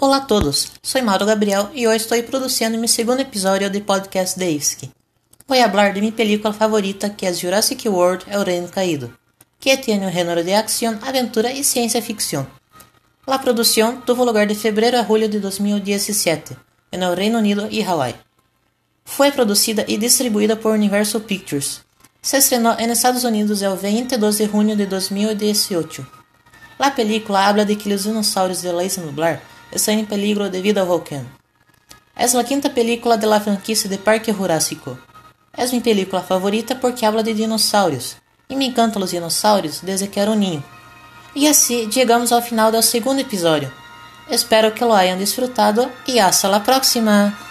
Olá a todos, sou Mauro Gabriel e hoje estou produzindo meu segundo episódio do podcast de ISK. Vou falar de minha película favorita que é Jurassic World El Reino Caído, que tem um gênero de ação, aventura e ciência ficção. A produção tuvo lugar de fevereiro a julho de 2017, no Reino Unido e Hawaii. Foi produzida e distribuída por Universal Pictures. Se estrenou nos Estados Unidos el 22 de junho de 2018. A película habla de que os dinossauros de la isla nublar está em peligro devido ao volcán. É a quinta película de la franquicia de Parque Jurásico. É minha película favorita porque habla de dinossauros e me encantam os dinossauros desde que era um ninho. E assim chegamos ao final do segundo episódio. Espero que lo hayan disfrutado e hasta la próxima!